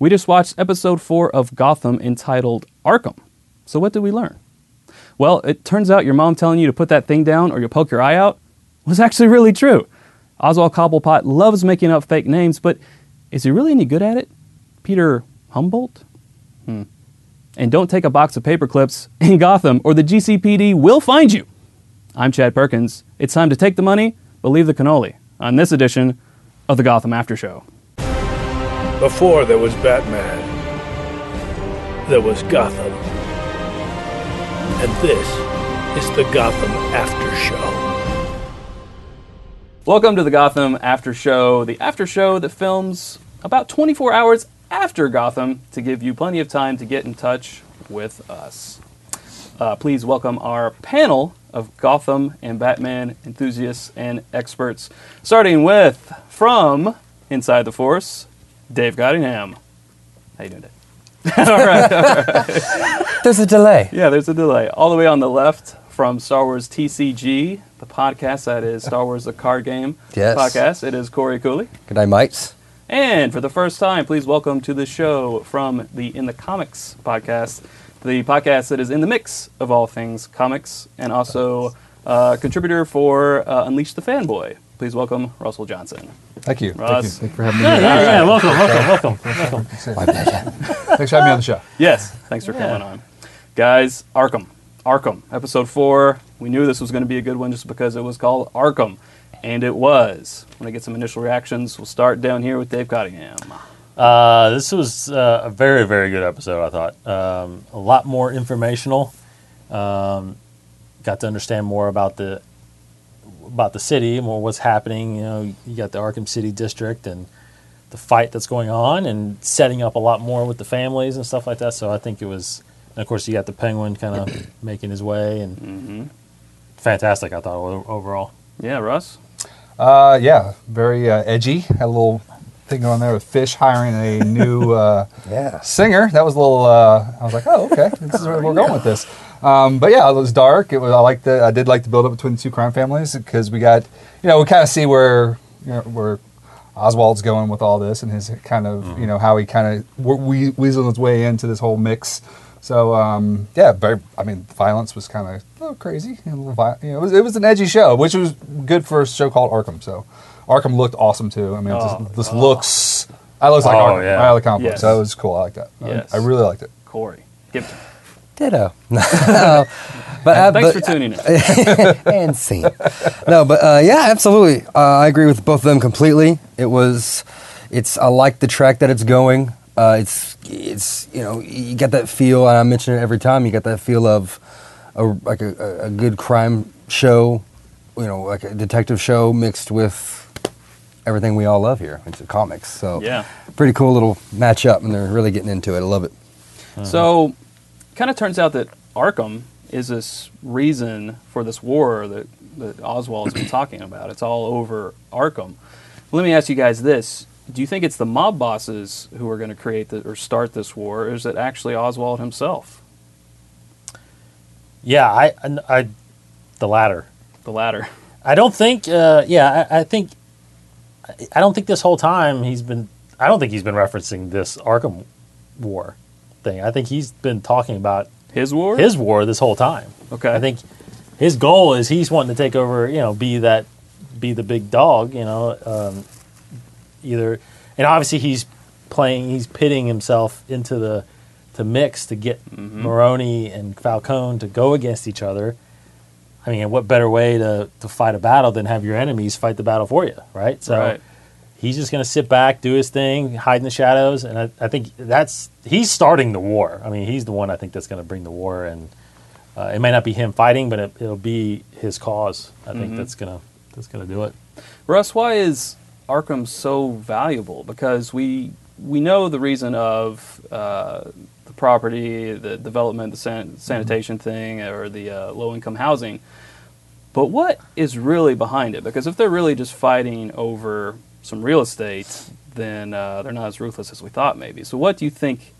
We just watched episode four of Gotham entitled Arkham. So, what did we learn? Well, it turns out your mom telling you to put that thing down or you'll poke your eye out was actually really true. Oswald Cobblepot loves making up fake names, but is he really any good at it? Peter Humboldt? Hmm. And don't take a box of paper clips in Gotham or the GCPD will find you. I'm Chad Perkins. It's time to take the money, but leave the cannoli on this edition of the Gotham After Show. Before there was Batman, there was Gotham. And this is the Gotham After Show. Welcome to the Gotham After Show, the after show that films about 24 hours after Gotham to give you plenty of time to get in touch with us. Uh, please welcome our panel of Gotham and Batman enthusiasts and experts, starting with from Inside the Force, Dave Cottingham. How you doing, Dave? all right, all right. There's a delay. Yeah, there's a delay. All the way on the left from Star Wars TCG, the podcast that is Star Wars the Card Game Yes. podcast. It is Corey Cooley. Good night, mates. And for the first time, please welcome to the show from the In the Comics podcast, the podcast that is in the mix of all things comics, and also uh, contributor for uh, Unleash the Fanboy. Please welcome Russell Johnson. Thank you. Thank you. Thank you for having me. Yeah, here. yeah, yeah. Welcome, welcome, welcome, welcome. My pleasure. Thanks for having me on the show. Yes, thanks for coming on. Guys, Arkham. Arkham, episode four. We knew this was going to be a good one just because it was called Arkham. And it was. When I get some initial reactions, we'll start down here with Dave Cottingham. Uh, this was uh, a very, very good episode. I thought um, a lot more informational. Um, got to understand more about the about the city, more what's happening. You know, you got the Arkham City district and the fight that's going on, and setting up a lot more with the families and stuff like that. So I think it was. And of course, you got the Penguin kind of making his way, and Mm-hmm. fantastic. I thought overall. Yeah, Russ? Uh, yeah, very uh, edgy. Had a little thing going there with Fish hiring a new uh, Yeah. singer. That was a little. Uh, I was like, oh, okay, this is where we're going with this. Um, but yeah, it was dark. It was. I like the. I did like the build up between the two crime families because we got. You know, we kind of see where you know, where Oswald's going with all this and his kind of you know how he kind of we weaseled his way into this whole mix. So um, yeah, very, I mean, violence was kind of a little crazy. A little vi- you know, it, was, it was an edgy show, which was good for a show called Arkham. So Arkham looked awesome too. I mean, Oh, just, this looks. I looks like Oh, Arkham. yeah. I like books. Yes. So it was cool. I like that. I- Yes. I, really liked it. Corey. Give it to me. Ditto. but, uh, Thanks but- for tuning in. and scene. No, but uh, yeah, absolutely. Uh, I agree with both of them completely. It was, it's. I like the track that it's going. Uh, it's, it's. You know, you get that feel, and I mention it every time. You get that feel of, a, like a, a- good crime show, you know, like a detective show mixed with everything we all love here. It's comics, so Yeah. pretty cool little matchup, and they're really getting into it. I love it. So, kind of turns out that Arkham is this reason for this war that, that Oswald's been talking about. It's all over Arkham. Let me ask you guys this. Do you think it's the mob bosses who are going to create the, or start this war, or is it actually Oswald himself? Yeah, I, I, I the latter. The latter. I don't think. Uh, yeah, I, I think. I don't think this whole time he's been. I don't think he's been referencing this Arkham War thing. I think he's been talking about His war? his war this whole time. Okay. I think his goal is he's wanting to take over. You know, be that, be the big dog. You know, um, either, and obviously he's playing. He's pitting himself into the to mix to get Maroni and Falcone to go against each other. I mean, what better way to, to fight a battle than have your enemies fight the battle for you, right? So Right. He's just going to sit back, do his thing, hide in the shadows, and I, I think that's he's starting the war. I mean, he's the one I think that's going to bring the war, and uh, it may not be him fighting, but it, it'll be his cause. I think that's gonna that's gonna do it. Russ, why is Arkham so valuable? Because we we know the reason of uh, the property, the development, the san- sanitation thing, or the uh, low income housing. But what is really behind it? Because if they're really just fighting over some real estate, then uh, they're not as ruthless as we thought, maybe. So, what do you think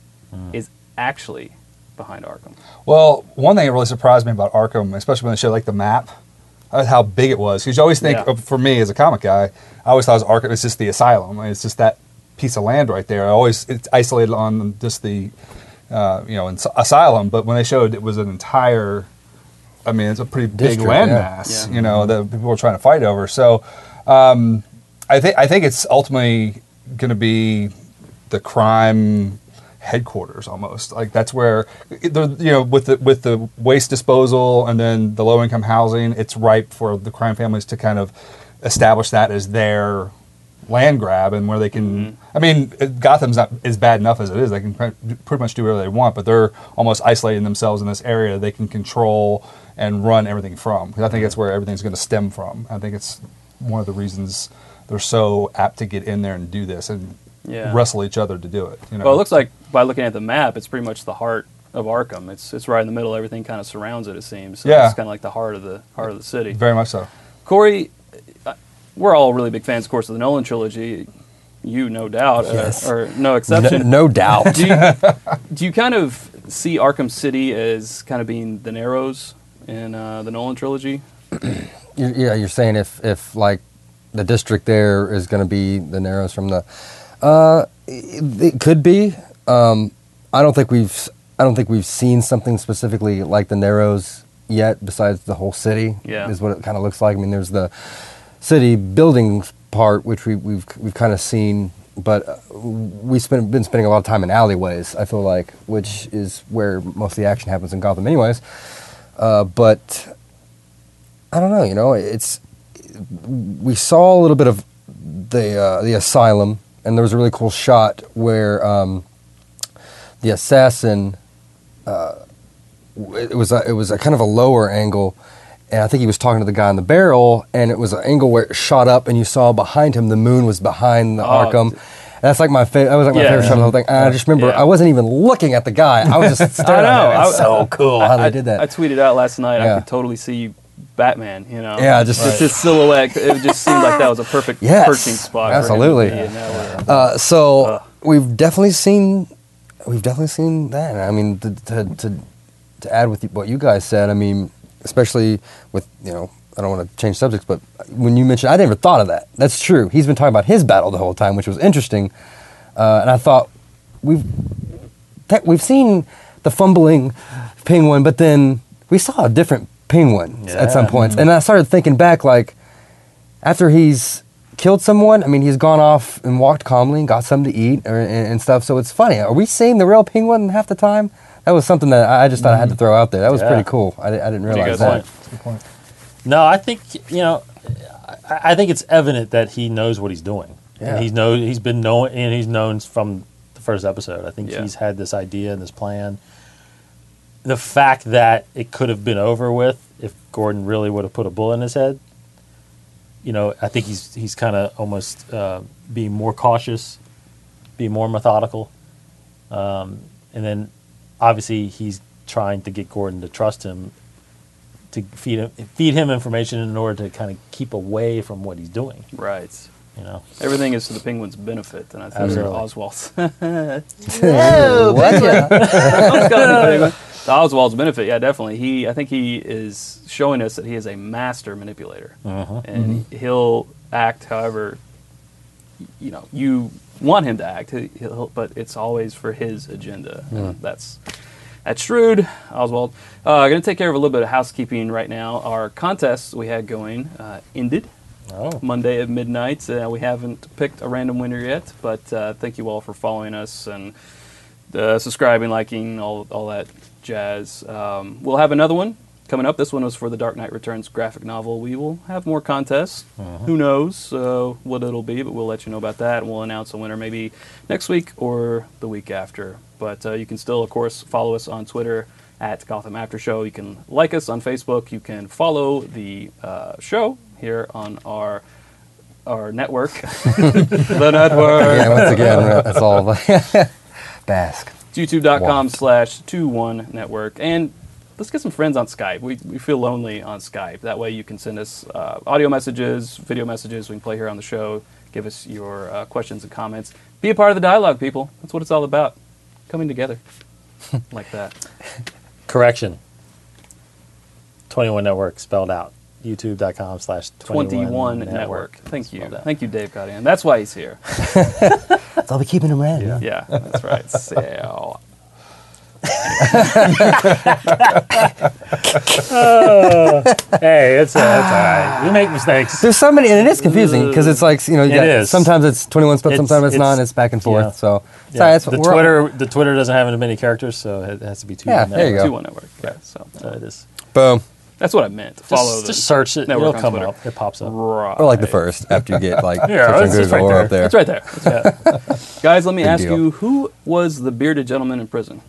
is actually behind Arkham? Well, one thing that really surprised me about Arkham, especially when they showed like the map, uh, how big it was. Because you always think, Yeah. for me as a comic guy, I always thought it was Arkham. It's just the asylum. It's just that piece of land right there. I always it's isolated on just the uh, you know in asylum, but when they showed it was an entire. I mean, it's a pretty big landmass. yeah. Yeah. you know, that people were trying to fight over. So, um, I think I think it's ultimately going to be the crime headquarters almost. Like that's where the you know with the with the waste disposal and then the low income housing, it's ripe for the crime families to kind of establish that as their land grab and where they can. Mm-hmm. I mean, Gotham's not as bad enough as it is. They can pre- pretty much do whatever they want, but they're almost isolating themselves in this area they can control and run everything from. Because I think mm-hmm. that's where everything's going to stem from. I think it's one of the reasons they're so apt to get in there and do this and Yeah. wrestle each other to do it. You know? Well, it looks like by looking at the map, it's pretty much the heart of Arkham. It's it's right in the middle. Everything kind of surrounds it. It seems. So Yeah. It's kind of like the heart of the heart of the city. very much so. Corey, uh, we're all really big fans, of course, of the Nolan trilogy. You, no doubt, uh, Yes. or no No, exception. no doubt. do, you, do you kind of see Arkham City as kind of being the Narrows in uh, the Nolan trilogy? You're, yeah, you're saying if if like the district there is going to be the Narrows from the, uh, it, it could be. Um, I don't think we've I don't think we've seen something specifically like the Narrows yet. Besides the whole city, Yeah. is what it kind of looks like. I mean, there's the city buildings part, which we, we've we've kind of seen, but uh, we spend been spending a lot of time in alleyways. I feel like, which is where most of the action happens in Gotham, anyways. Uh, but I don't know. You know, it's we saw a little bit of the uh, the asylum, and there was a really cool shot where um, the assassin. Uh, it was a, it was a kind of a lower angle, and I think he was talking to the guy in the barrel, and it was an angle where it shot up, and you saw behind him the moon was behind the Oh, Arkham. that's like my favorite. That was like my Yeah. favorite shot of the whole thing. And I just remember Yeah. I wasn't even looking at the guy. I was just staring. know. At it. It's I- so cool how they I, did that. I tweeted out last night. I could totally see Batman. You know, Yeah, just- just his silhouette. It just seemed like that was a perfect Yes, perching spot. absolutely. For him to be in that way. Uh, so Ugh. we've definitely seen, we've definitely seen that. I mean, to, to to to add with what you guys said, I mean, especially with you know, I don't want to change subjects, but when you mentioned, I never thought of that. That's true. He's been talking about his battle the whole time, which was interesting, uh, and I thought we've that we've seen the fumbling penguin, but then we saw a different penguin at some Yeah. points, and I started thinking back, like after he's killed someone, I mean, he's gone off and walked calmly and got something to eat or, and, and stuff. So it's funny. Are we seeing the real penguin half the time? That was something that I I just thought I had to mm-hmm. throw out there. That was Yeah. pretty cool. I, I didn't realize that. point. No, I think you know. I, I think it's evident that he knows what he's doing. Yeah. And he's know he's been known and he's known from the first episode. I think Yeah. he's had this idea and this plan. The fact that it could have been over with if Gordon really would have put a bullet in his head. You know, I think he's he's kind of almost uh, being more cautious, being more methodical, um, and then obviously he's trying to get Gordon to trust him to feed him feed him information in order to kind of keep away from what he's doing. Right. You know, Everything is to the penguin's benefit, and I think Absolutely. Oswald's. What? to Oswald's benefit, yeah, definitely. He, I think he is showing us that he is a master manipulator, Uh-huh. and he'll act however you know you want him to act. He- He'll, but it's always for his agenda. And That's that's shrewd, Oswald. Uh, going to take care of a little bit of housekeeping right now. Our contest we had going uh, ended. Oh, Monday at midnight. Uh, we haven't picked a random winner yet, but uh, thank you all for following us and uh, subscribing, liking, all, all that jazz. Um, we'll have another one coming up. This one was for the Dark Knight Returns graphic novel. We will have more contests. Who knows uh, what it'll be, but we'll let you know about that, and we'll announce a winner maybe next week or the week after. But uh, you can still, of course, follow us on Twitter at Gotham After Show. You can like us on Facebook. You can follow the uh, show here on our our network, the network. yeah, once again, that's all. The bask. youtube.com Waft. slash 21 network and let's get some friends on skype we, we feel lonely on skype that way you can send us uh, audio messages video messages we can play here on the show give us your uh, questions and comments be a part of the dialogue people that's what it's all about coming together like that correction. Twenty One Network spelled out. YouTube.com slash 21 21 network, thank you thank you dave Cadian. that's why he's here So I'll be keeping him random. Yeah, that's right. So, hey, it's, uh, it's all right. You make mistakes. There's so many, and it is confusing because it's like you know, you It got- is. sometimes it's 21 split, It's- sometimes it's, not, it's- and it's back and forth. yeah. So Yeah, sorry, that's the we're- Twitter, the Twitter doesn't have as many characters, so it has to be two. Yeah, on there you go. two one network. Yeah, so So it is. Boom. That's what I meant. to Follow just, the just search it. It'll come Twitter. up. It pops up. Right. Or like the first after you get like Yeah, search on it's Google right or there. up there. That's right there. Guys, let me Big ask deal. you: Who was the bearded gentleman in prison?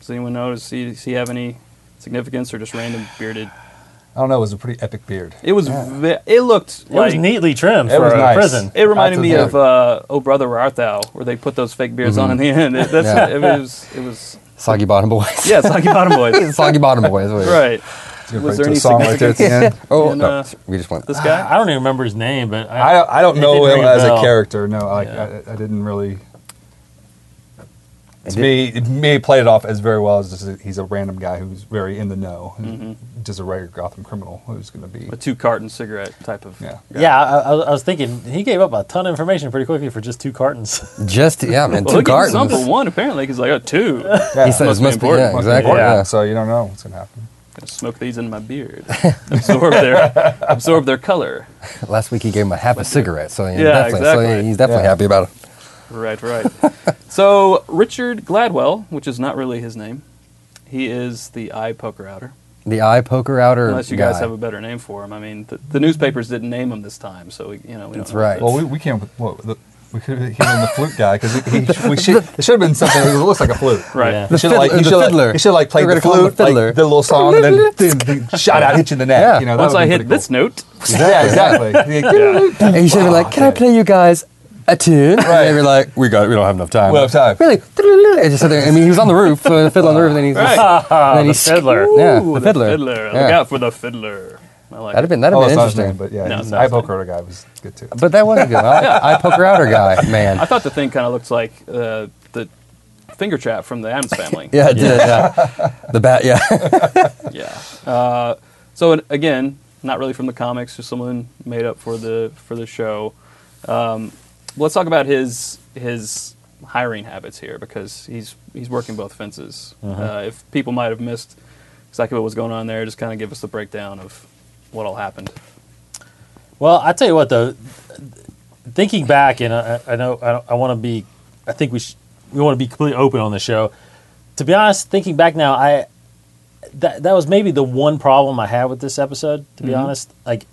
Does anyone know? Does he, does he have any significance, or just random bearded? I don't know. It was a pretty epic beard. It was. Ve- it looked It was neatly trimmed It for was a nice. prison. It reminded me of of uh, "Oh Brother, Where Art Thou," where they put those fake beards on in the end. It, that's, Mm-hmm. Yeah. it was. It was. Soggy Bottom Boys. Yeah, Soggy Bottom Boys. Soggy Bottom Boys. what it is. right. You're Was there any a song right there at the end. Oh And, no, uh, we just went. This guy, I don't even remember his name, but I don't, I don't know him ring a as a character. No, like Yeah. I, I didn't really. It To me, it, may play it off as very well as just a, he's a random guy who's very in the know, Mm-hmm. just a regular Gotham criminal who's going to be. A two carton cigarette type of. Yeah. Yeah, I, I, I was thinking he gave up a ton of information pretty quickly for just two cartons. Just yeah, man. Well, two he some cartons. for one apparently. He's like, oh, two. Yeah, He said Must it must be important. yeah, exactly. important. Yeah. So you don't know what's going to happen. Gonna smoke these in my beard. absorb their absorb their color. Last week he gave him a half a cigarette, so yeah, Yeah, definitely. So exactly. yeah, he's definitely Yeah. happy about it. Right, right. so Richard Gladwell, which is not really his name, he is the eye poker outer. The eye poker outer. Unless you guys have a better name for him. I mean, the, the newspapers didn't name him this time, so we, you know we That's don't know. right. Well, we, we came up with what the, we could have given him the flute guy because he, he, we should it should have been something that looks like a flute. Right. Yeah. He should have like fiddler- the should fiddler. like he should like play the gonna call him flute, the fiddler. like the little song, and then ding, ding, shot out, hit you in the neck. Yeah. You know, Once I hit pretty this note, yeah, exactly. Yeah. And he should be like, "Can I play you guys a tune?" Right. And they were like, "We got, we don't have enough time." We don't have time. Really? And just sat there. I mean, he was on the roof, uh, the fiddle on the roof, and then he's Right. just, and then the he's fiddler. Yeah, Ooh, the fiddler. Look Yeah. out for the fiddler. I like That'd have been that'd Oh, have been interesting. name, but yeah, No, his no, eye it's not. poker guy was good too. But that was good. I, eye poker outer guy, man. I thought the thing kind of looked like uh, the finger trap from the Addams family. Yeah, it did. Yeah. The bat. Yeah. yeah. Uh, so again, not really from the comics, just someone made up for the for the show. Um, let's talk about his his hiring habits here because he's he's working both fences. Uh, if people might have missed exactly what was going on there, just kind of give us the breakdown of what all happened. Well, I tell you what, though, thinking back, and I, I know I, I want to be, I think we sh- we want to be completely open on the show. To be honest, thinking back now, I that that was maybe the one problem I had with this episode. To be mm-hmm. honest, like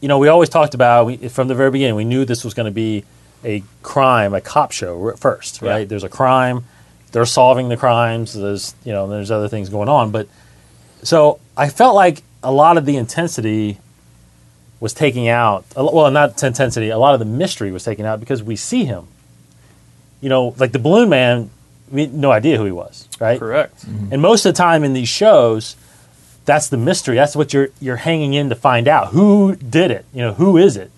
you know, we always talked about we, from the very beginning. We knew this was going to be a crime, a cop show at first, right? Yeah. There's a crime, they're solving the crimes. There's you know, there's other things going on, but so I felt like a lot of the intensity was taking out. a Well, not intensity. A lot of the mystery was taken out because we see him. You know, like the balloon man, we had no idea who he was, right? Correct. Mm-hmm. And most of the time in these shows, that's the mystery. That's what you're you're hanging in to find out who did it. You know, who is it?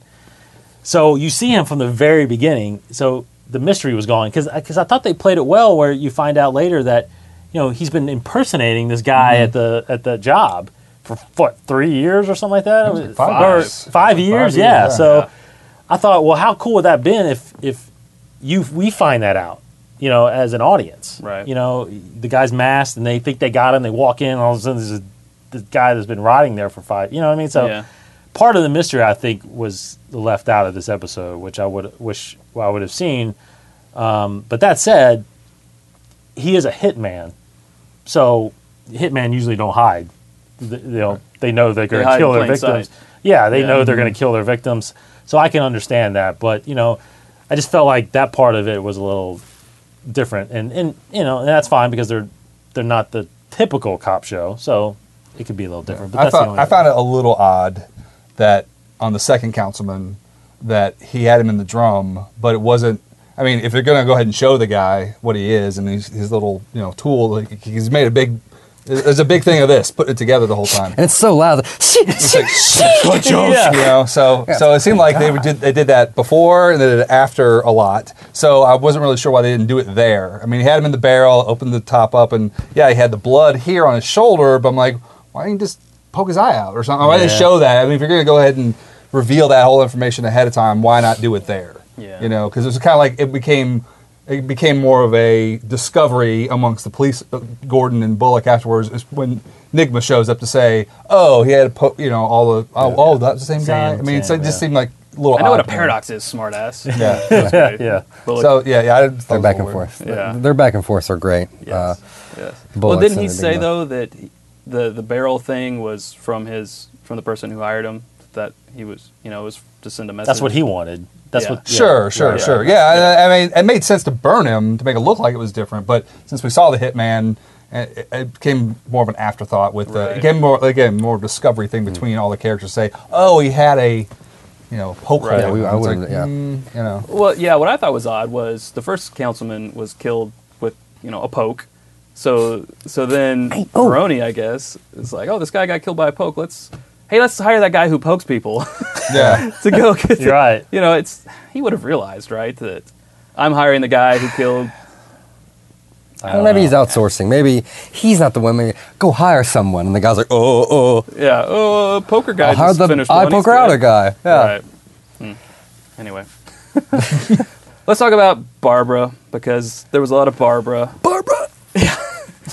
So you see him from the very beginning. So the mystery was gone because because I thought they played it well, where you find out later that you know he's been impersonating this guy mm-hmm. at the at the job for what three years or something like that. like five Or years. Five years, years, yeah. yeah. So Yeah. I thought, well, how cool would that been if if you we find that out, you know, as an audience, Right. You know, the guy's masked and they think they got him. They walk in, and all of a sudden there's a, this guy that's been rotting there for five. You know what I mean? So yeah. part of the mystery, I think, was left out of this episode, which I would wish I would have seen. Um, but that said, he is a hitman, so hitman usually don't hide. Th- You know, they know they're going to in kill their victims. sight. Yeah, they Yeah. know they're going to kill their victims. So I can understand that, but you know, I just felt like that part of it was a little different, and and you know, and that's fine because they're they're not the typical cop show, so it could be a little different. But I that's the found only I found it a little odd that on the second councilman that he had him in the drum, but it wasn't. I mean, if they're going to go ahead and show the guy what he is and his, his little you know tool, like, he's made a big. There's a big thing of this, putting it together the whole time. And it's so loud. It's like, switch off, Yeah. you know. So, so it seemed like they did they did that before and they did it after a lot. So I wasn't really sure why they didn't do it there. I mean, he had him in the barrel, opened the top up, and yeah, he had the blood here on his shoulder. But I'm like, why didn't you just poke his eye out or something? Why didn't they show that? I mean, if you're going to go ahead and reveal that whole information ahead of time, why not do it there? Yeah. You know, because it was kind of like it became it became more of a discovery amongst the police, uh, Gordon and Bullock afterwards, is when Nygma shows up to say, "Oh, he had, a po- you know, all the oh, oh that's the same, guy." I mean, so it just yeah. seemed like a little. I know what a odd to me. paradox is, smartass. Yeah. That's great. Yeah. Bullock- so yeah, yeah, I just They're back and forth. Yeah. Their back and forth are great. Yes. Uh, yes. Well, didn't he say enigma. though that the the barrel thing was from his from the person who hired him? That he was, you know, was to send a message. That's what he wanted. That's Yeah. what. yeah. Sure, sure, Right. sure. Yeah, I, I mean, it made sense to burn him to make it look like it was different. But since we saw the hitman, it, it became more of an afterthought. With the, Right. it became more again more discovery thing between all the characters. Say, oh, he had a, you know, poke Right. Yeah, we- I like, yeah. mm, you know, Well, yeah. What I thought was odd was the first councilman was killed with you know a poke. So so then oh. I guess, is like, oh, this guy got killed by a poke. Let's hey, let's hire that guy who pokes people yeah, to go. Get You're right. You know, it's he would have realized, right, that I'm hiring the guy who killed. I Well, don't maybe know. he's outsourcing. Maybe he's not the one. Maybe go hire someone. And the guy's like, oh, oh, Yeah, oh, poker guy I'll hire just the finished eye one. He's poker outer good. guy. Yeah. Right. Hmm. Anyway, let's talk about Barbara because there was a lot of Barbara. Barbara.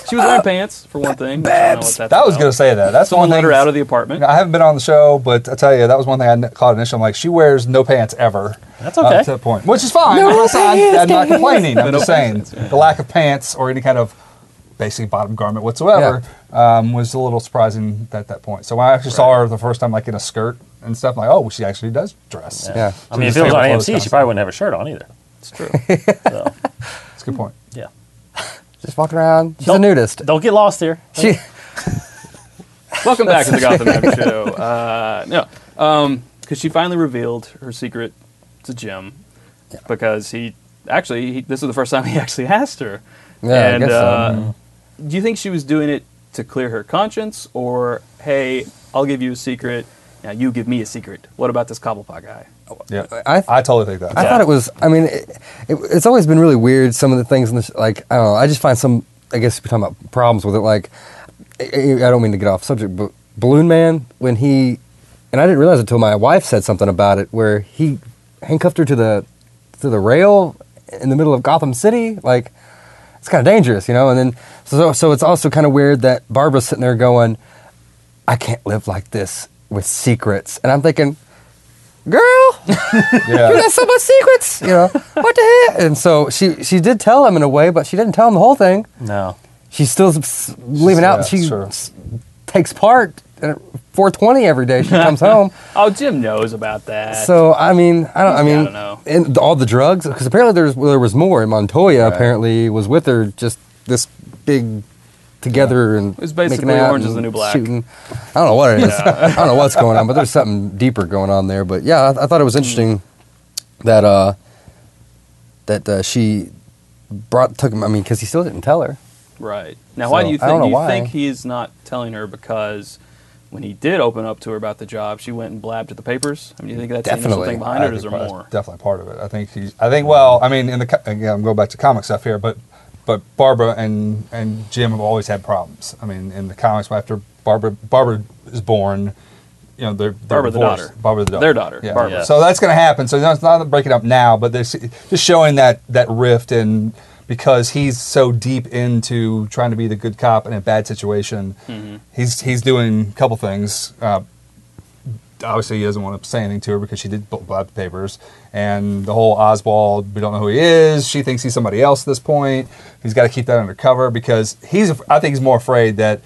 She was wearing pants for one thing. I don't know what that's that was about. going to say that. That's the Someone one let thing. her out of the apartment. I haven't been on the show, but I tell you, that was one thing I caught initially. I'm like, she wears no pants ever. That's uh, okay. to that point, which is fine. No I'm, not, pants, I'm not complaining. I'm No just saying pants, yeah. the lack of pants or any kind of basically bottom garment whatsoever um, was a little surprising at that point. So when I actually saw her the first time, like in a skirt and stuff, I'm like, oh, she actually does dress. Yeah. I mean, if it was the on AMC, she probably wouldn't have a shirt on either. It's true. So, That's a good point. yeah. Just walking around. She's Don't- a nudist. Don't get lost here. She. Welcome back to the Gotham After Show. Uh, no, because she finally revealed her secret to Jim because he actually he, this was the first time he actually asked her. Yeah, I and guess so. uh, do you think she was doing it to clear her conscience, or hey, I'll give you a secret, now you give me a secret? What about this Cobblepot guy? Yeah, I- I totally think that. I Yeah. thought it was. I mean, it, it, it's always been really weird. Some of the things in this, like I don't know. I just find some. I guess we're talking about problems with it. Like, I, I don't mean to get off subject, but Balloon Man when he, and I didn't realize it until my wife said something about it, where he handcuffed her to the to the rail in the middle of Gotham City. Like, it's kind of dangerous, you know. And then so so it's also kind of weird that Barbara's sitting there going, "I can't live like this with secrets," and I'm thinking. Girl, you yeah. got so much secrets. You know what the heck? And so she she did tell him in a way, but she didn't tell him the whole thing. No. She's still leaving out. Yeah, She sure. takes part at 420 every day. She comes home. Oh, Jim knows about that. So I mean, I don't. I mean, know. and all the drugs because apparently there's there was more. And Montoya apparently was with her. Just this big together and was basically Orange is the New Black. Shooting. I don't know what it is. I don't know what's going on, but there's something deeper going on there. But yeah, I, I thought it was interesting that uh that uh, she brought took him. I mean, because he still didn't tell her. Right. Now, why do you I don't think? know Do you why. think he's not telling her because when he did open up to her about the job, she went and blabbed to the papers? I mean, do you think that's the initial Definitely. thing behind I it, or is there more? Definitely part of it. I think he's. I think. Well, I mean, in the again, I'm going back to comic stuff here, but but Barbara and and Jim have always had problems. I mean, in the comics, after Barbara Barbara is born, you know, they're, they're Barbara the daughter. Barbara the daughter. Their daughter, Yeah. Barbara. Yeah. So that's going to happen. So it's not breaking up now, but they're just showing that that rift and because he's so deep into trying to be the good cop in a bad situation, Mm-hmm. he's he's doing a couple things. Uh, obviously he doesn't want to say anything to her because she did bl- blab the papers and the whole oswald we don't know who he is she thinks he's somebody else at this point he's got to keep that undercover because he's i think he's more afraid that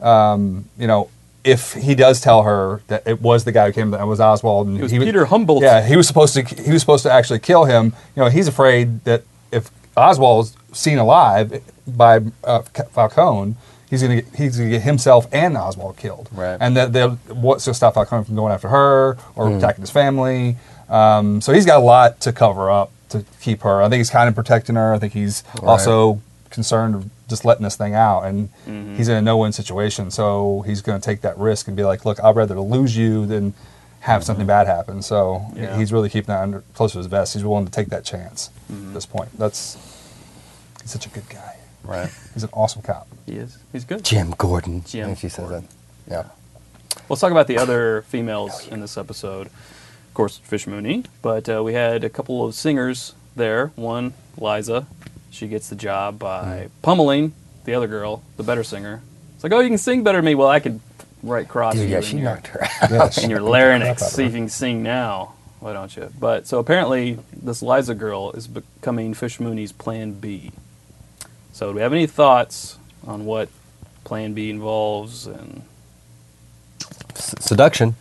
um, you know if he does tell her that it was the guy who came that was oswald and It was he Peter Humboldt. yeah he was supposed to he was supposed to actually kill him you know he's afraid that if oswald's seen alive by uh, falcone he's gonna get, he's gonna get himself and Oswald killed, Right. And that they'll what's to stop Falcone from going after her or attacking his family. Um, so he's got a lot to cover up to keep her. I think he's kind of protecting her. I think he's also concerned of just letting this thing out, and mm-hmm. he's in a no-win situation. So he's going to take that risk and be like, "Look, I'd rather lose you than have something mm-hmm. bad happen." So Yeah. he's really keeping that under close to his vest. He's willing to take that chance at mm-hmm. this point. That's he's such a good guy. Right. He's an awesome cop. He is. He's good. Jim Gordon. Jim I think she says Gordon. that. Yeah. Let's talk about the other females in this episode. Of course, Fish Mooney, but uh, we had a couple of singers there. One, Liza, she gets the job by pummeling the other girl, the better singer. It's like, oh, you can sing better than me. Well, I could write cross Dude, you yeah, she your- knocked her out. In your larynx. See if you can sing now. Why don't you? But so apparently, this Liza girl is becoming Fish Mooney's Plan B. So, do we have any thoughts on what Plan B involves? And S- seduction,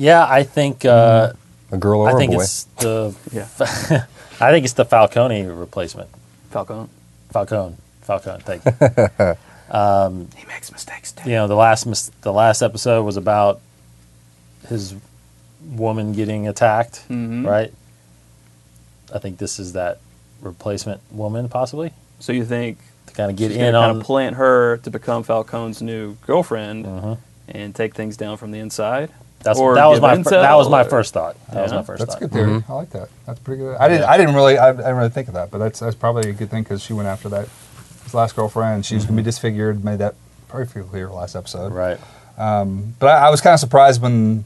Yeah, I think uh, a girl or Mm-hmm. I a think boy. it's the yeah, I think it's the Falcone replacement. Falcone. Falcone, Falcone. Thank you. He makes mistakes too. you know the last mis- the last episode was about his woman getting attacked, Mhm. right? I think this is that replacement woman, possibly So you think to kind of get in on. kind of plant her to become Falcone's new girlfriend Mhm. and take things down from the inside? That's or that was my fir- intel, that was my first thought. That was my first That's a thought. good theory. Mm-hmm. I like that. That's pretty good. I didn't. I didn't really. I, I didn't really think of that, but that's that's probably a good thing because she went after that his last girlfriend. She's gonna be disfigured. Made that perfectly clear last episode. Right. But I, I was kind of surprised when,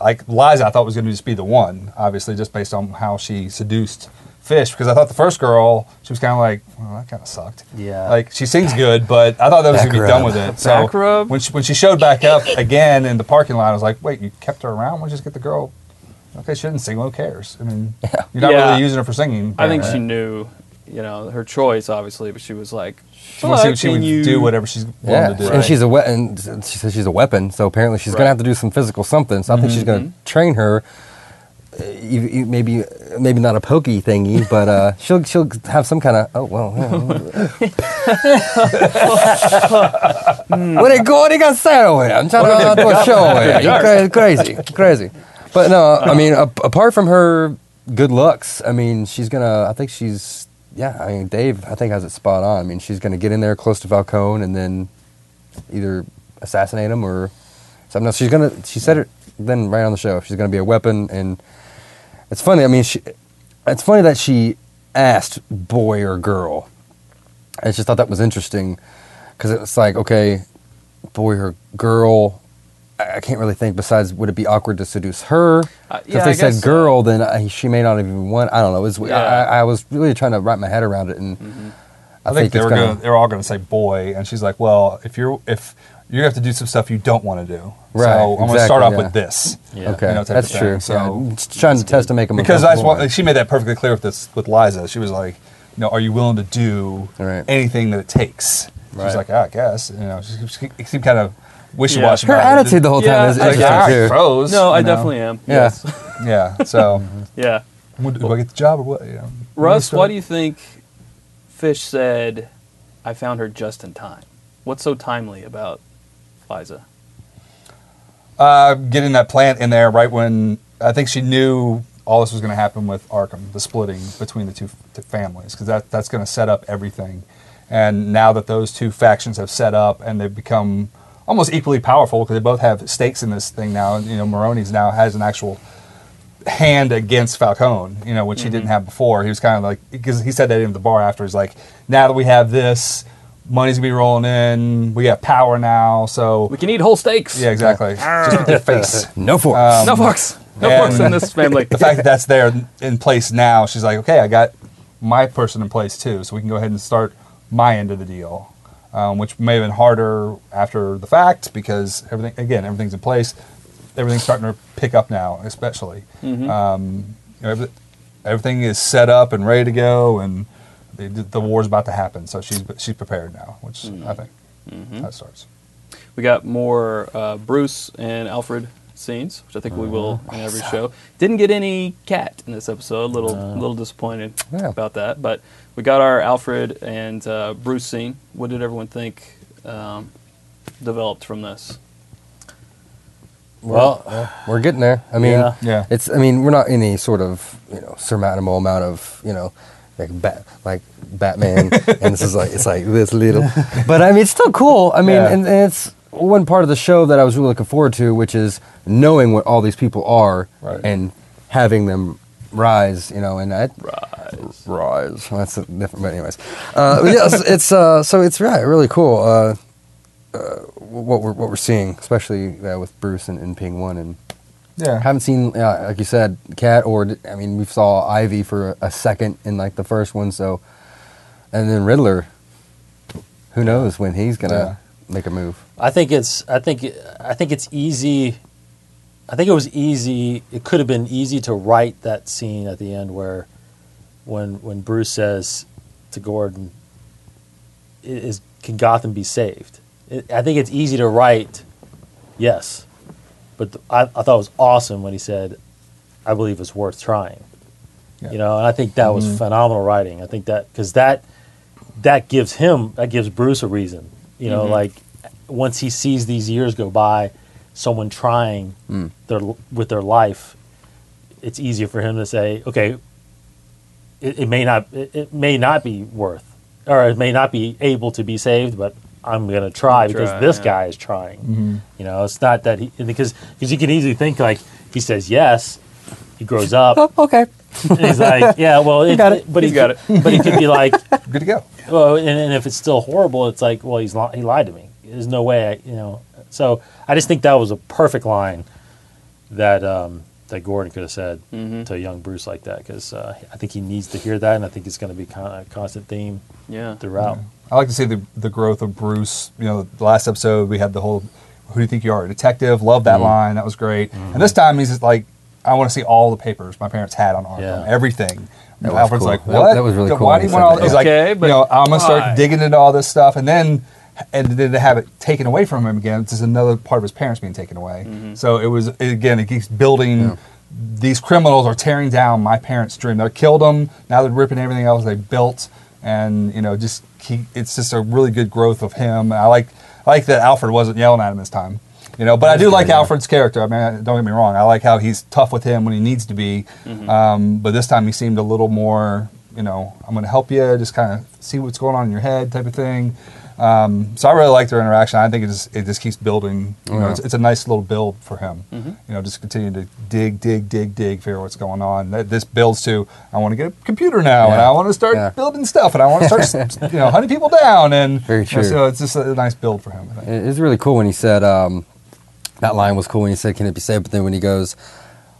like Liza, I thought was going to just be the one. Obviously, just based on how she seduced Fish, because I thought the first girl she was kind of like, well, that kind of sucked. Yeah. Like she sings good, but I thought that was Back going to be rub. done with it. So Back rub? when she, when she showed back up again in the parking lot, I was like, wait, you kept her around? Why don't just get the girl? Okay, she didn't sing. Who cares? I mean, you're not Yeah. really using her for singing. I think she knew, you know, her choice obviously, but she was like, She, wants to- she would you-" do whatever she's willing Yeah, to do. and she's a weapon. She says she's a weapon, so apparently she's Right. gonna have to do some physical something. So I think she's Mm-hmm. gonna train her. Uh, you- you- Maybe, maybe not a pokey thingy, but uh, she'll she'll have some kind of. Oh well. what you what you gonna say over? I'm trying to do a show. You crazy, crazy, crazy. But no, I mean, a, apart from her good looks, I mean, she's gonna. I think she's. Yeah, I mean, Dave, I think has it spot on. I mean, she's gonna get in there close to Falcone and then either assassinate him or something else. She's gonna. She said it then right on the show. She's gonna be a weapon, and it's funny. I mean, she. It's funny that she asked boy or girl. I just thought that was interesting because it's like, okay, boy or girl. I I can't really think. Besides, would it be awkward to seduce her? Uh, 'Cause yeah, if they I said guess so. girl, then I, she may not have even want. I don't know. It was, Yeah. Mm-hmm. I, I was really trying to wrap my head around it, and I, I think, they it's were gonna. gonna, they were all going to say boy, and she's like, "Well, if you're if you have to do some stuff you don't want to do, Right, so I'm going to start off yeah. with this." Yeah. okay, you know, that's true. So- yeah, just trying to test to make them Because I just want, like, she made that perfectly clear with this with Liza. She was like, "You know, are you willing to do Right. anything that it takes?" She Right. was like, "Ah, "I guess." You know, she, she seemed kind of wishy washy. Yeah. her about it. attitude the whole Yeah, time is I Like, interesting "Ah, I too. suppose," No, I know? definitely am. Yeah. Yes. Yeah. So, yeah. do I get the job or what? You know, Russ, why do you think Fish said, I found her just in time? What's so timely about Liza? Uh, getting that plant in there right when I think she knew all this was going to happen with Arkham, the splitting between the two families, because that, that's going to set up everything. And now that those two factions have set up and they've become almost equally powerful because they both have stakes in this thing now. You know, Maroni's now has an actual hand against Falcone, you know, which he didn't have before. He was kind of like, because he said that in the bar after. He's like, now that we have this, money's going to be rolling in. We have power now. So, We can eat whole steaks. yeah, exactly. Just with your face. No forks. Um, No forks. No forks in this family. the fact that that's there in place now, she's like, okay, I got my person in place too, so we can go ahead and start my end of the deal, um, which may have been harder after the fact because everything, again, everything's in place. Everything's starting to pick up now, especially. Um, you know, everything is set up and ready to go, and the, the war's about to happen. So she's she's prepared now, which I think that starts. We got more uh, Bruce and Alfred scenes, which I think we will in every show. Didn't get any cat in this episode. A little, little disappointed Yeah. about that. But we got our Alfred and uh, Bruce scene. What did everyone think um, developed from this? Well, We're getting there. I mean, Yeah. Yeah. it's. I mean, we're not any sort of you know surmountable amount of you know like bat like Batman, and this is like it's like this little. But I mean, it's still cool. I mean, Yeah. and, and it's one part of the show that I was really looking forward to, which is knowing what all these people are Right. and having them rise. You know, and I Rise. rise. Well, that's a different. But anyways, uh, yeah, it's, it's uh, so it's right, really cool. Uh, uh, what we're what we're seeing, especially uh, with Bruce and, and Penguin and Yeah. Haven't seen, uh, like you said, Cat or I mean, we saw Ivy for a second in like the first one. So, and then Riddler. Who knows when he's gonna make a move? I think it's I think I think it's easy. I think it was easy. It could have been easy to write that scene at the end where, when when Bruce says to Gordon, "Is can Gotham be saved?" I think it's easy to write, yes, but th- I, I thought it was awesome when he said, "I believe it's worth trying." Yeah. You know, and I think that was mm-hmm. phenomenal writing. I think that because that that gives him that gives Bruce a reason. You know, mm-hmm. like once he sees these years go by, someone trying mm. their with their life, it's easier for him to say, okay, it, it may not it, it may not be worth, or it may not be able to be saved, but I'm going to try Try, because this yeah. guy is trying. You know, it's not that he because because you can easily think like he says yes, he grows up. okay. And he's like, yeah, well, it, got it. but He's he got it. But he could be like, Good to go. well, and, and if it's still horrible, it's like, well, he's li- he lied to me. There's no way, I, you know. So I just think that was a perfect line that um, that Gordon could have said Mm-hmm. to young Bruce like that because uh, I think he needs to hear that, and I think it's going to be kind of a constant theme Yeah. throughout. I like to see the the growth of Bruce. You know, the last episode we had the whole "Who do you think you are, a detective?" Love that line. That was great. And this time he's just like, "I want to see all the papers my parents had on Arkham, Yeah. everything." That And was Alfred's cool. like, "What? that was really cool Why do you want all?" that. He's like, Okay, but "You know, I'm gonna start why?" digging into all this stuff, and then." And then to have it taken away from him again, it's just another part of his parents being taken away. Mm-hmm. So it was again, it keeps building. These criminals are tearing down my parents' dream. They killed them. Now they're ripping everything else they built, and you know, just he, it's just a really good growth of him. I like I like that Alfred wasn't yelling at him this time. You know, but I do like yeah. Alfred's character. I mean, don't get me wrong. I like how he's tough with him when he needs to be. Um, but this time he seemed a little more, you know, I'm going to help you, just kind of see what's going on in your head, type of thing. Um, so I really like their interaction. I think it just it just keeps building. You know, Yeah. it's, it's a nice little build for him. You know, just continue to dig, dig, dig, dig, figure out what's going on. That, this builds to I want to get a computer now, and I want to start Yeah. building stuff, and I want to start, you know, hunting people down, and Very you know, so it's just a nice build for him. I think. It was really cool when he said um, that line was cool when he said, "Can it be saved?" But then when he goes,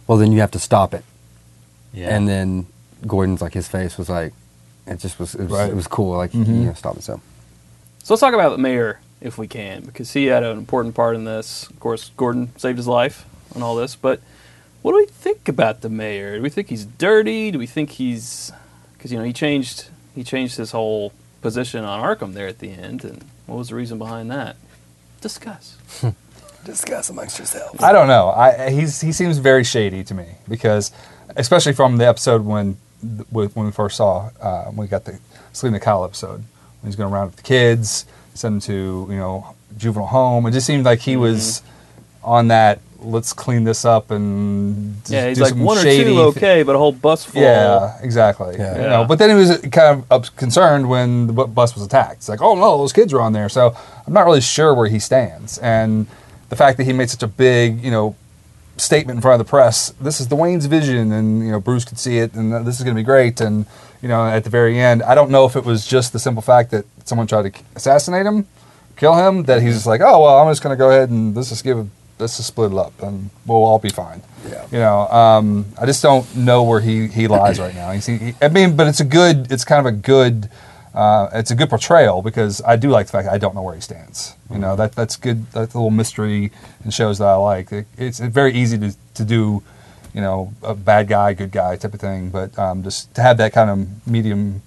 "Well, then you have to stop it." Yeah. And then Gordon's like his face was like, it just was it was, Right. it was cool. Like Mhm. you know, stop it. So So let's talk about the mayor if we can, because he had an important part in this. Of course, Gordon saved his life and all this, but what do we think about the mayor? Do we think he's dirty? Do we think he's because you know he changed he changed his whole position on Arkham there at the end, and what was the reason behind that? Discuss. discuss amongst yourselves. I don't know. I he's he seems very shady to me because, especially from the episode when when we first saw uh, when we got the Selina Kyle episode when he's going around with the kids, send them to you know juvenile home. It just seemed like he was mm-hmm. on that. Let's clean this up and just Yeah, he's do like some one or shady two thi- okay, but a whole bus full. Yeah, exactly. Yeah. You know, Yeah. but then he was kind of up, concerned when the bu- bus was attacked. It's like, oh no, those kids are on there. So I'm not really sure where he stands. And the fact that he made such a big, you know, statement in front of the press, this is the Wayne's vision, and you know Bruce could see it, and uh, this is going to be great. And you know, at the very end, I don't know if it was just the simple fact that someone tried to assassinate him, kill him, that he's just like, oh well, I'm just going to go ahead and let's just give, let's just split it up, and we'll all be fine. Yeah. You know, um, I just don't know where he, he lies right now. He's, he, I mean, but it's a good, it's kind of a good, uh, it's a good portrayal because I do like the fact that I don't know where he stands. You know, that that's good. That's a little mystery in shows that I like. It, it's very easy to, to do, you know, a bad guy, good guy type of thing. But um, just to have that kind of medium,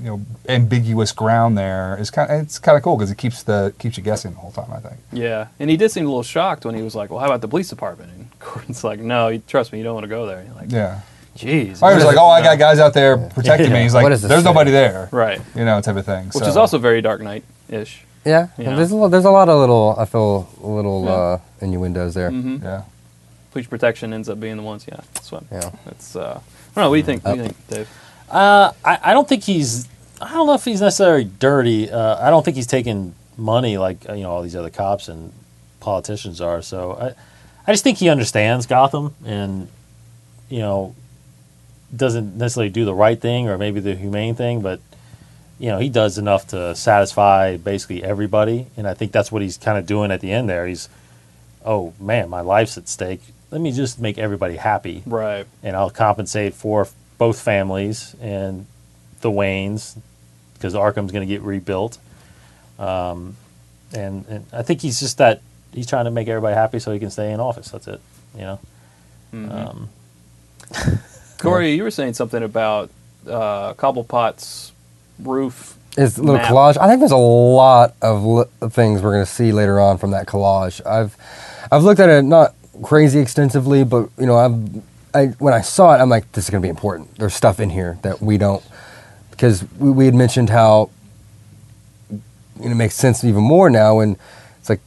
you know, ambiguous ground there is kind. Of, it's kind of cool because it keeps the keeps you guessing the whole time. I think. Yeah, and he did seem a little shocked when he was like, "Well, how about the police department?" And Gordon's like, "No, trust me, you don't want to go there." And you're like, Yeah. "Jeez." I was like, oh, I got guys out there protecting me. He's like, What is this there's thing? nobody there. right, You know, type of thing. which So- is also very Dark Knight ish. Yeah, Yeah. there's a lot, there's a lot of little I feel little Yeah. uh, innuendos there. Mm-hmm. Yeah. Police protection ends up being the ones. Yeah, that's what. Yeah. That's. Uh, I don't know. What do you think? What do you think, Dave? Uh, I, I don't think he's. I don't know if he's necessarily dirty. Uh, I don't think he's taking money like uh, you know all these other cops and politicians are. So I, I just think he understands Gotham and you know doesn't necessarily do the right thing or maybe the humane thing, but you know he does enough to satisfy basically everybody. And I think that's what he's kind of doing at the end there. He's oh man, my life's at stake. Let me just make everybody happy, Right. and I'll compensate for both families and the Waynes because Arkham's going to get rebuilt. Um, and, and I think he's just that he's trying to make everybody happy so he can stay in office. That's it. You know. Um, Corey, you were saying something about uh, Cobblepot's roof. Is a little map. collage. I think there's a lot of li- of things we're going to see later on from that collage. I've I've looked at it not crazy extensively, but you know, I've I when I saw it, I'm like, this is going to be important. There's stuff in here that we don't because we, we had mentioned how you know, it makes sense even more now, and it's like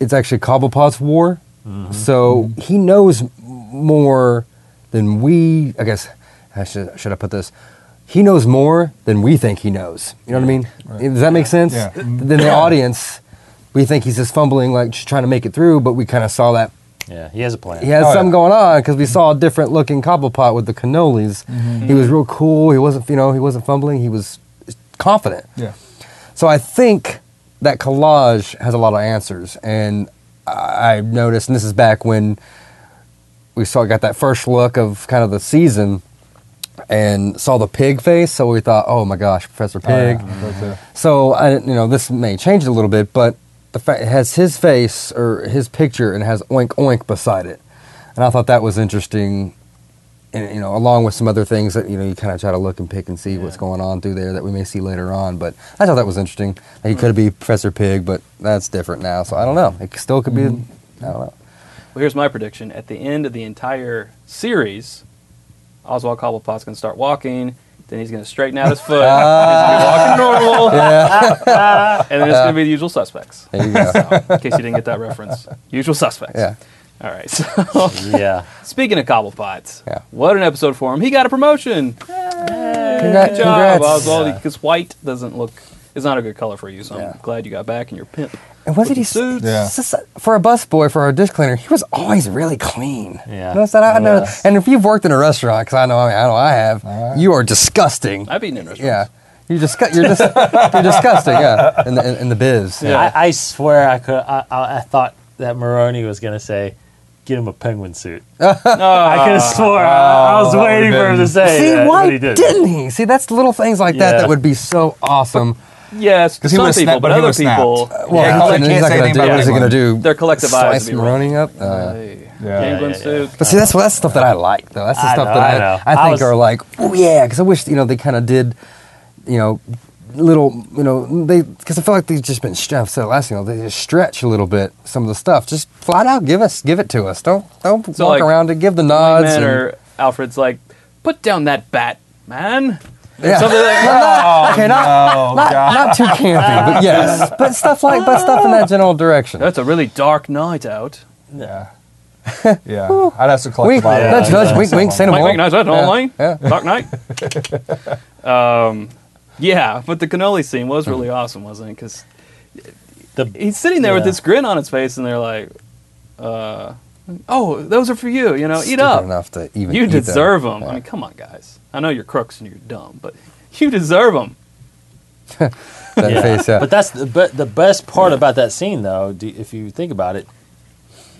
it's actually Cobblepot's war. Mm-hmm. So mm-hmm. he knows more than we. I guess I should should I put this. He knows more than we think he knows. You know what I mean? Does that make sense? Yeah. Then the audience, we think he's just fumbling, like just trying to make it through, but we kind of saw that yeah, he has a plan. he has Oh, yeah. something going on because we saw a different looking Cobblepot with the cannolis. Mm-hmm. He was real cool. He wasn't, you know, he wasn't fumbling. He was confident. Yeah. So I think that collage has a lot of answers, and I I noticed, and this is back when we saw got that first look of kind of the season, and saw the pig face. So we thought, oh my gosh, Professor Pig. Oh, yeah. But, So I, you know, this may change a little bit, but the fact it has his face or his picture and it has oink oink beside it, and I thought that was interesting. And you know, along with some other things that you know, you kind of try to look and pick and see what's going on through there that we may see later on. But I thought that was interesting. That he could be Professor Pig, but that's different now. So I don't know. It still could be. Mm-hmm. I don't know. Well, here's my prediction. At the end of the entire series, Oswald Cobblepot's going to start walking. Then he's going to straighten out his foot. Ah. he's going to be walking normal. Yeah. and then it's going to be the usual suspects. There you go. In case you didn't get that reference. Usual suspects. yeah. All right. So, yeah. speaking of Cobblepots, Yeah. what an episode for him. He got a promotion. Congrats. Good job, congrats. Oswald. Because white doesn't look, is not a good color for you. So Yeah. I'm glad you got back and you're pimp. And wasn't he Suits. Yeah. s- s- for a busboy for a dish cleaner? He was always really clean. Yeah. Notice that? I know. Yes. And if you've worked in a restaurant, because I know, I, mean, I know I have, you are disgusting. I've eaten in restaurants. Yeah, you're disgu- You're just you're disgusting. Yeah, in the in, in the biz. Yeah. I, I swear I could. I, I, I thought that Maroni was going to say, "Get him a penguin suit." I could have swore. I, I was waiting for him to say See that, why but he didn't. didn't he? See, that's little things like that Yeah. that would be so awesome. Yes, 'Cause he some would've people, snapped, but but other would've snapped. people. Well, Yeah, he can't couldn't- say he's not gonna anything do. about What is he gonna penguin. do? Their collective eyes Slice would be running up. Uh, Hey, Yeah. penguin Yeah, yeah. But see, that's that's stuff that I like, though. That's the I stuff know, that I I, know. I, I think was- are like, oh yeah, because I wish you know they kind of did, you know, little, you know, they because I feel like they've just been stretched. So last, you know, they just stretch a little bit some of the stuff. Just flat out give us, give it to us. Don't don't So, walk like, around and give the nods. Man and- or Alfred's like, put down that bat, man. Yeah. Something like Well, not- okay, not, Oh, not, God. not too campy, but yes, but stuff like, but stuff in that general direction. That's a really dark night out. Yeah. yeah. I'd have to collect Wink, the bottle. nudge, nudge, wink, wink, say no Wink, more. wink, nice out, Yeah, online. yeah. Dark night. um, yeah, but the cannoli scene was really awesome, wasn't it? Because he's sitting there with this grin on his face, and they're like, uh, "Oh, those are for you. You know, eat up. enough to even You eat them. deserve them. Yeah. I mean, come on, guys. I know you're crooks and you're dumb, but you deserve them. that yeah. face, yeah. But that's the, but the best part about that scene, though, do, if you think about it,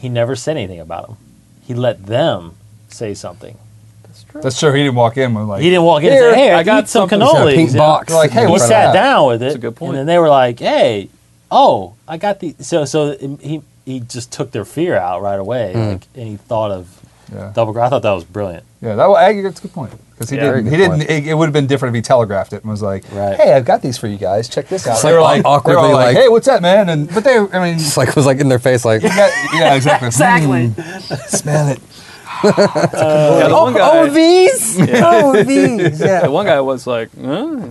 he never said anything about him. He let them say something. That's true. That's true. He didn't walk in with like. He didn't walk in Here, and say, "Hey, I I got got some something." He's got a cannolis." pink you box. Like, hey, he sat down with it, That's a good point. and then they were like, "Hey, oh, I got the." So, so he he just took their fear out right away, Hmm. like, and he thought of Yeah. double. I thought that was brilliant. Yeah, that was, that's a good point. Because he Yeah. Didn't. good He didn't. It, it would have been different if he telegraphed it and was like, Right. "Hey, I've got these for you guys. Check this out." It's they like were like, awkwardly they were like, like- "Hey, what's that, man?" And but they, I mean, It's like was like in their face, like yeah, yeah, exactly. Exactly. Mm, smell it. yeah, the oh, one guy, oh these, oh these, the yeah. one guy was like, huh?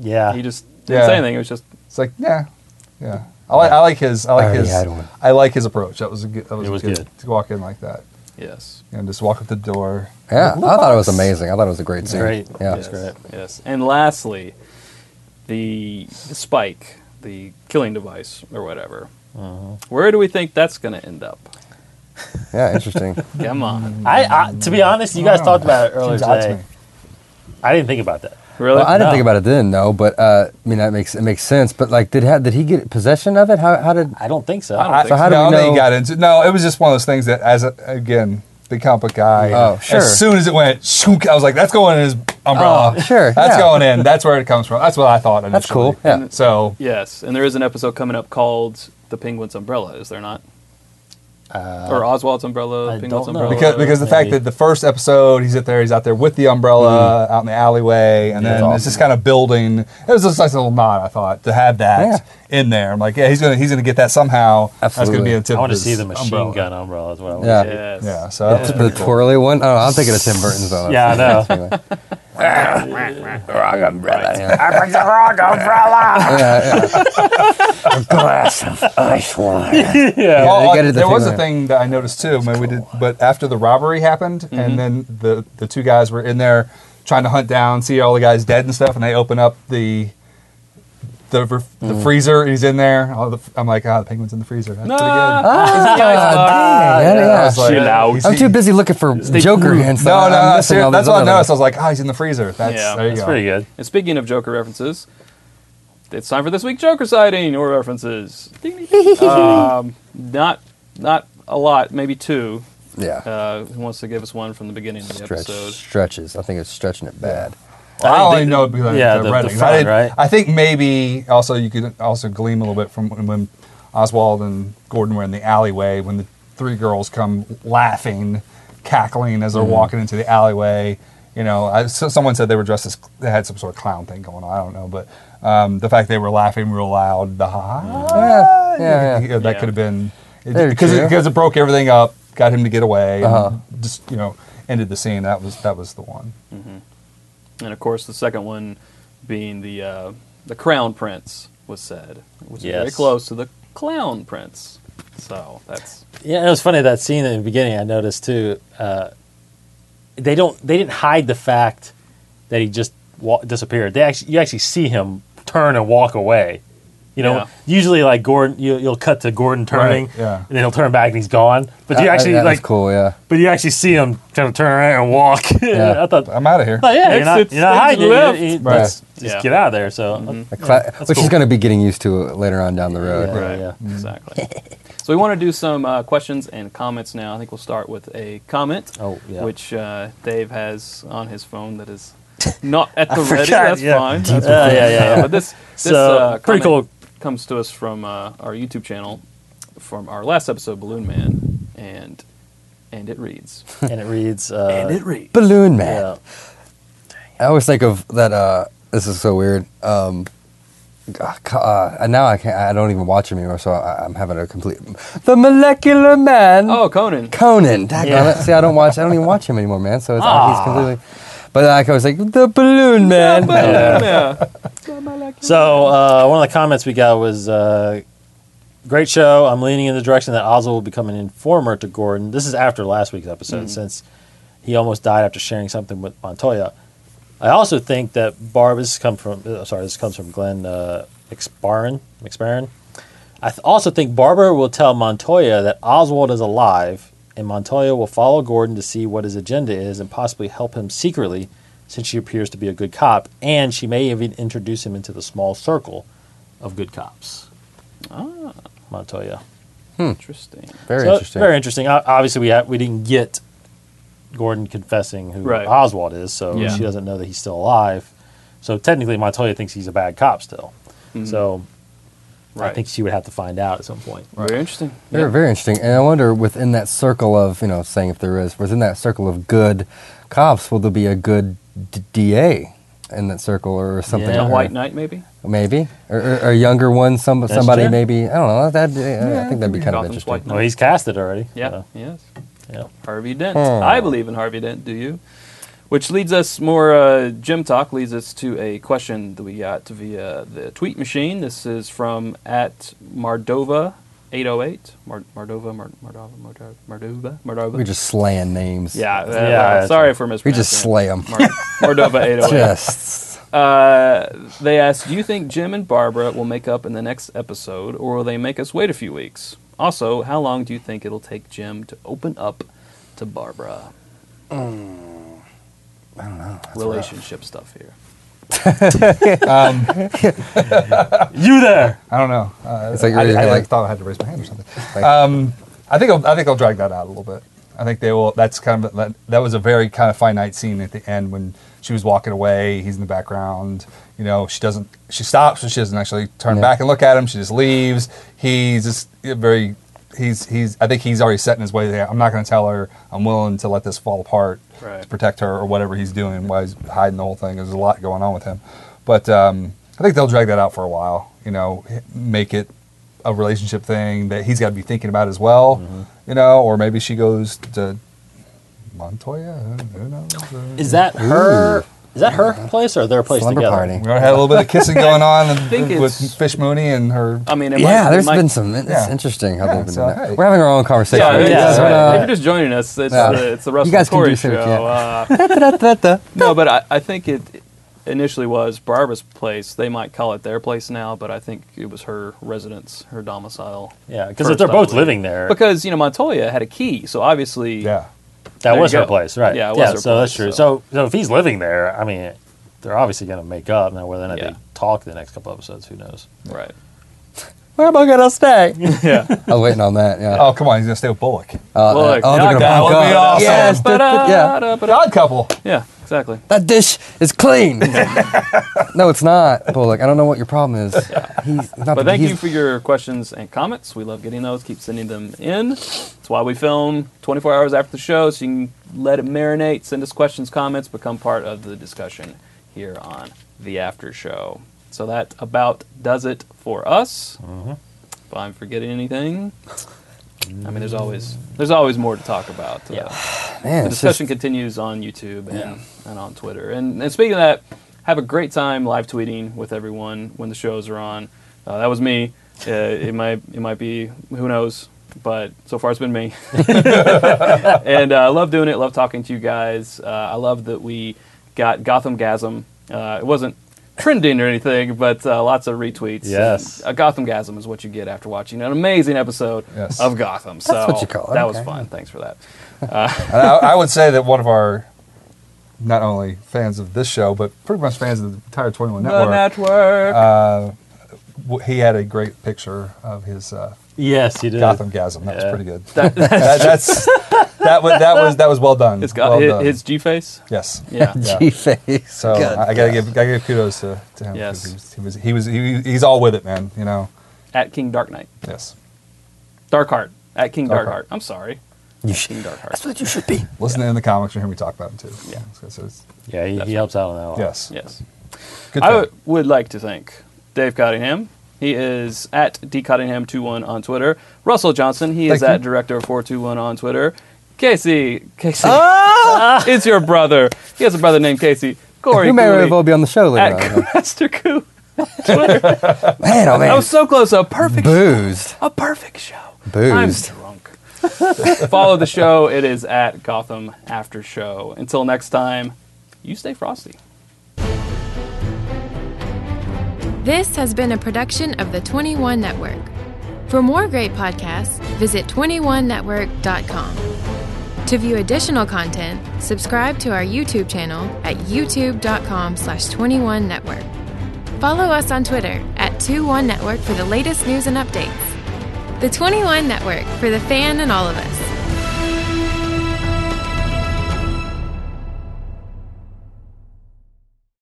Yeah, he just didn't Yeah. say anything. It was just It's like, yeah, yeah. I like, I like his, I like already his, had one. I like his approach. That was a good. That was, It was good, good. to walk in like that yes, and just walk up the door. Yeah, I thought it was amazing. I thought it was a great scene. Great. Yeah. Yes. great. yes. And lastly, the, the spike, the killing device or whatever. Uh-huh. Where do we think that's going to end up? Yeah, interesting. Come on. I, I to be honest, you guys talked about it earlier Seems odd to today. I didn't think about that. Really? Well, I didn't No. think about it then, no. But uh, I mean, that makes it makes sense. But like, did ha- did he get possession of it? How how did? I don't think so. I don't I, think So how do no, we know- he got into no. It was just one of those things that, as a, again, big comic guy. Oh, sure. As soon as it went, shook, I was like, "That's going in his umbrella." Oh, sure, That's yeah. going in. That's where it comes from. That's what I thought. Initially. That's cool. Yeah. So Yes, and there is an episode coming up called "The Penguin's Umbrella." Is there not? Uh, or Oswald's umbrella, I Penguin's don't know. umbrella. because because the fact that the first episode he's out there, he's out there with the umbrella out in the alleyway, and then That's it's just kind of building. It was just like a little nod, I thought, to have that Yeah. in there. I'm like, yeah, he's gonna he's gonna get that somehow. That's gonna be a tip. I want to see his the machine umbrella. gun umbrella as well. Yeah. yes. Yeah, so that was the pretty cool. twirly one? Oh, I'm thinking of Tim Burton's. Though. Yeah, I know. Anyway. Right. yeah. Well, they get it the there was a right. thing that I noticed too. When we did, but after the robbery happened, Mm-hmm. and then the the two guys were in there trying to hunt down, see all the guys dead and stuff, and they open up the the the Mm. freezer. He's in there. All the, I'm like, ah, the penguin's in the freezer. That's No. pretty good. Ah, dang, I yeah. was like, Chill out. he's- I'm too busy looking for Joker cool. hints. No, no, no. missing that's what I other noticed. I was like, ah, he's in the freezer. That's Yeah, there you That's go. pretty good. And speaking of Joker references, it's time for this week Joker sighting or references. Um, not not a lot, maybe two. Yeah. Uh, who wants to give us one from the beginning of the Stretch, episode? stretches. I think it's stretching it bad. Well, I only know because yeah, the, the- the Redding. front, I, right? I think maybe also you could also glean a little bit from when, Oswald and Gordon were in the alleyway when the three girls come laughing, cackling as they're Mm-hmm. walking into the alleyway. You know, I, so someone said they were dressed as they had some sort of clown thing going on. I don't know, but um, the fact they were laughing real loud, the ha, Yeah, yeah, yeah. that Yeah. could have been because it, because it broke everything up, got him to get away, Uh-huh. and just you know ended the scene. That was that was the one. And of course, the second one being the uh, the Crown Prince was said, which is very close to the Clown Prince. So that's Yeah, it was funny that scene in the beginning. I noticed too. Uh, they don't. They didn't hide the fact that he just wa- disappeared. They actually, you actually see him turn and walk away. You know, Yeah. usually like Gordon, you, you'll cut to Gordon turning, Right, yeah. and then he'll turn back and he's gone. But you Uh, actually that was like, cool. Yeah. but you actually see him kind of turn around and walk. Yeah. I thought, I'm out of here. oh yeah, you're not, Exit you're not hiding. left. You- you- Right. let's just Yeah. get out of there. So A cla- which cool. he's going to be getting used to later on down the road. Yeah, right. yeah. Exactly. so we want to do some uh, questions and comments now. I think we'll start with a comment, Oh, yeah. which uh, Dave has on his phone that is not at the ready. That's yeah. fine. That's Yeah, yeah, yeah, Uh, yeah. but this, this So, uh, pretty cool. Comes to us from uh, our YouTube channel from our last episode, Balloon Man, and and it reads. and it reads. Uh, reads. Balloon Man. yeah. I always think of that. Uh, this is so weird. Um, uh, and now I can't. I don't even watch him anymore. So I, I'm having a complete. The Molecular Man. Oh, Conan. Conan. Daggone Yeah. it. See, I don't watch. I don't even watch him anymore, man. So it's, Ah. he's completely. But like I was like the Balloon Man. Yeah. So uh, one of the comments we got was, uh, "Great show. I'm leaning in the direction that Oswald will become an informer to Gordon. This is after last week's episode, since he almost died after sharing something with Montoya. I also think that Barb. This comes from. Uh, sorry, this comes from Glenn uh, McSparren. McSparren. I th- also think Barbara will tell Montoya that Oswald is alive, and Montoya will follow Gordon to see what his agenda is and possibly help him secretly, since she appears to be a good cop, and she may even introduce him into the small circle of good cops. Ah, Montoya. interesting. Very So, interesting. Very interesting. Obviously, we ha- we didn't get Gordon confessing who Right. Oswald is, so Yeah. she doesn't know that he's still alive. So technically, Montoya thinks he's a bad cop still. So I think she would have to find out at some point. Very interesting. Very, very interesting. And I wonder within that circle of, you know, saying if there is, within that circle of good cops, will there be a good d- DA in that circle or something? Yeah. A White Knight, maybe. Maybe. Or, or, or a younger one, some, That's somebody true. maybe. I don't know. That, I think that'd be kind of interesting. Well, he's casted already. Yeah, so, yes. yeah. Harvey Dent. Hmm. I believe in Harvey Dent. Do you? Which leads us more uh, gym talk. Leads us to a question that we got via the tweet machine. This is from at Mardova. 808 Mar- Mardova Mar- Mardova Mardova Mardova Mardova. We just slaying names. yeah, uh, Yeah, well, that's sorry right. for We just slay them. Mar- Mardova 808. Just. Uh, they asked, "Do you think Jim and Barbara will make up in the next episode, or will they make us wait a few weeks? Also, how long do you think it'll take Jim to open up to Barbara? I don't know. That's Relationship stuff here. You there? I don't know. Uh, It's like I, I, I like- thought I had to raise my hand or something. Um, I think I'll, I think I'll drag that out a little bit. I think they will. That's kind of that, that was a very kind of finite scene at the end when she was walking away. He's in the background. You know, she doesn't. She stops, but she doesn't actually turn Yeah. back and look at him. She just leaves. He's just very. He's he's. I think he's already set in his way there. I'm not going to tell her. I'm willing to let this fall apart Right. to protect her or whatever he's doing while he's hiding the whole thing. There's a lot going on with him, but um, I think they'll drag that out for a while. You know, make it a relationship thing that he's got to be thinking about as well. Mm-hmm. You know, or maybe she goes to Montoya. Who who knows? Is that her? Is that her place or their place Slumber together? party. we already had a little bit of kissing going on think with it's- Fish Mooney and her. I mean, it Yeah, might, it there's might- been some. It's Yeah. interesting how Yeah, they've been so, doing that. hey. We're having our own conversation. Yeah, We're yeah. just- right. If you're just joining us, it's, Yeah. the, it's the Russell You guys can Corey do show. yeah. Uh, no, but I, I think it initially was Barbara's place. They might call it their place now, but I think it was her residence, her domicile. Yeah, because First, they're I both believe. living there, Because you know Montoya had a key, so obviously yeah, that there was her place, right? Yeah, it was yeah. her so that's true. so- So. so, if he's living there, I mean, they're obviously going to make up. Now, whether or not Yeah. they talk the next couple episodes, who knows? right. Where am I gonna stay? Yeah. I was waiting on that. Yeah. Oh, come on, he's gonna stay with Bullock. Uh, Look, oh, they're gonna that would be up. awesome. Yes. da- da- yeah. The odd couple. Yeah, exactly. That dish is clean. no, it's not, Bullock. I don't know what your problem is. He's not. But the- thank he's- you for your questions and comments. We love getting those. Keep sending them in. That's why we film 24 hours after the show, so you can let it marinate. Send us questions, comments, become part of the discussion here on the after show. So that about does it for us. Mm-hmm. If I'm forgetting anything, I mean, there's always there's always more to talk about. Uh, Yeah. Man, the discussion just- continues on YouTube and, and on Twitter. And, and speaking of that, have a great time live tweeting with everyone when the shows are on. Uh, that was me. Uh, it might it might be who knows, but so far it's been me. and uh, I love doing it. Love talking to you guys. Uh, I love that we got Gotham Gasm. Uh, it wasn't trending or anything, but uh, lots of retweets. Yes. And, uh, Gotham Gasm is what you get after watching an amazing episode Yes. of Gotham. so what you call it, That was okay. fun. Thanks for that. And I, I would say that one of our not only fans of this show, but pretty much fans of the entire 21 The Network. network. uh, he had a great picture of his uh, Yes, he did. Gotham gasm. That Yeah. was pretty good. That- That, that's that was that was that was well done. It's got well his, done. his G face. yes. Yeah. Yeah. G face. So I, uh, I gotta give gotta give kudos to, to him. 'cause Yes. He was he was, he was he, he's all with it, man. You know. At King Dark Knight. Yes. Darkheart. At King Darkheart. Darkheart. I'm sorry. You King should. Darkheart. That's what you should be. Listen in the comics and hear me talk about him too. Yeah. So, so it's, Yeah, he, he helps out on that a lot. yes. Yes. Good. I would like to thank Dave Cottingham. He is at dcottingham21 on Twitter. Russell Johnson. He is Thank at you. director421 on Twitter. Casey. Casey. Ah! it's your brother. He has a brother named Casey. Corey. Who may Cooley very well be on the show later At on. Master Coo. Man, oh man, I was so close. A perfect Boozed. A perfect show. Boozed. I'm drunk. Follow the show. It is at Gotham After Show. Until next time, you stay frosty. This has been a production of the 21 Network. For more great podcasts, visit 21network.com. To view additional content, subscribe to our YouTube channel at youtube.com slash 21network. Follow us on Twitter at 21network for the latest news and updates. The 21 Network for the fan and all of us.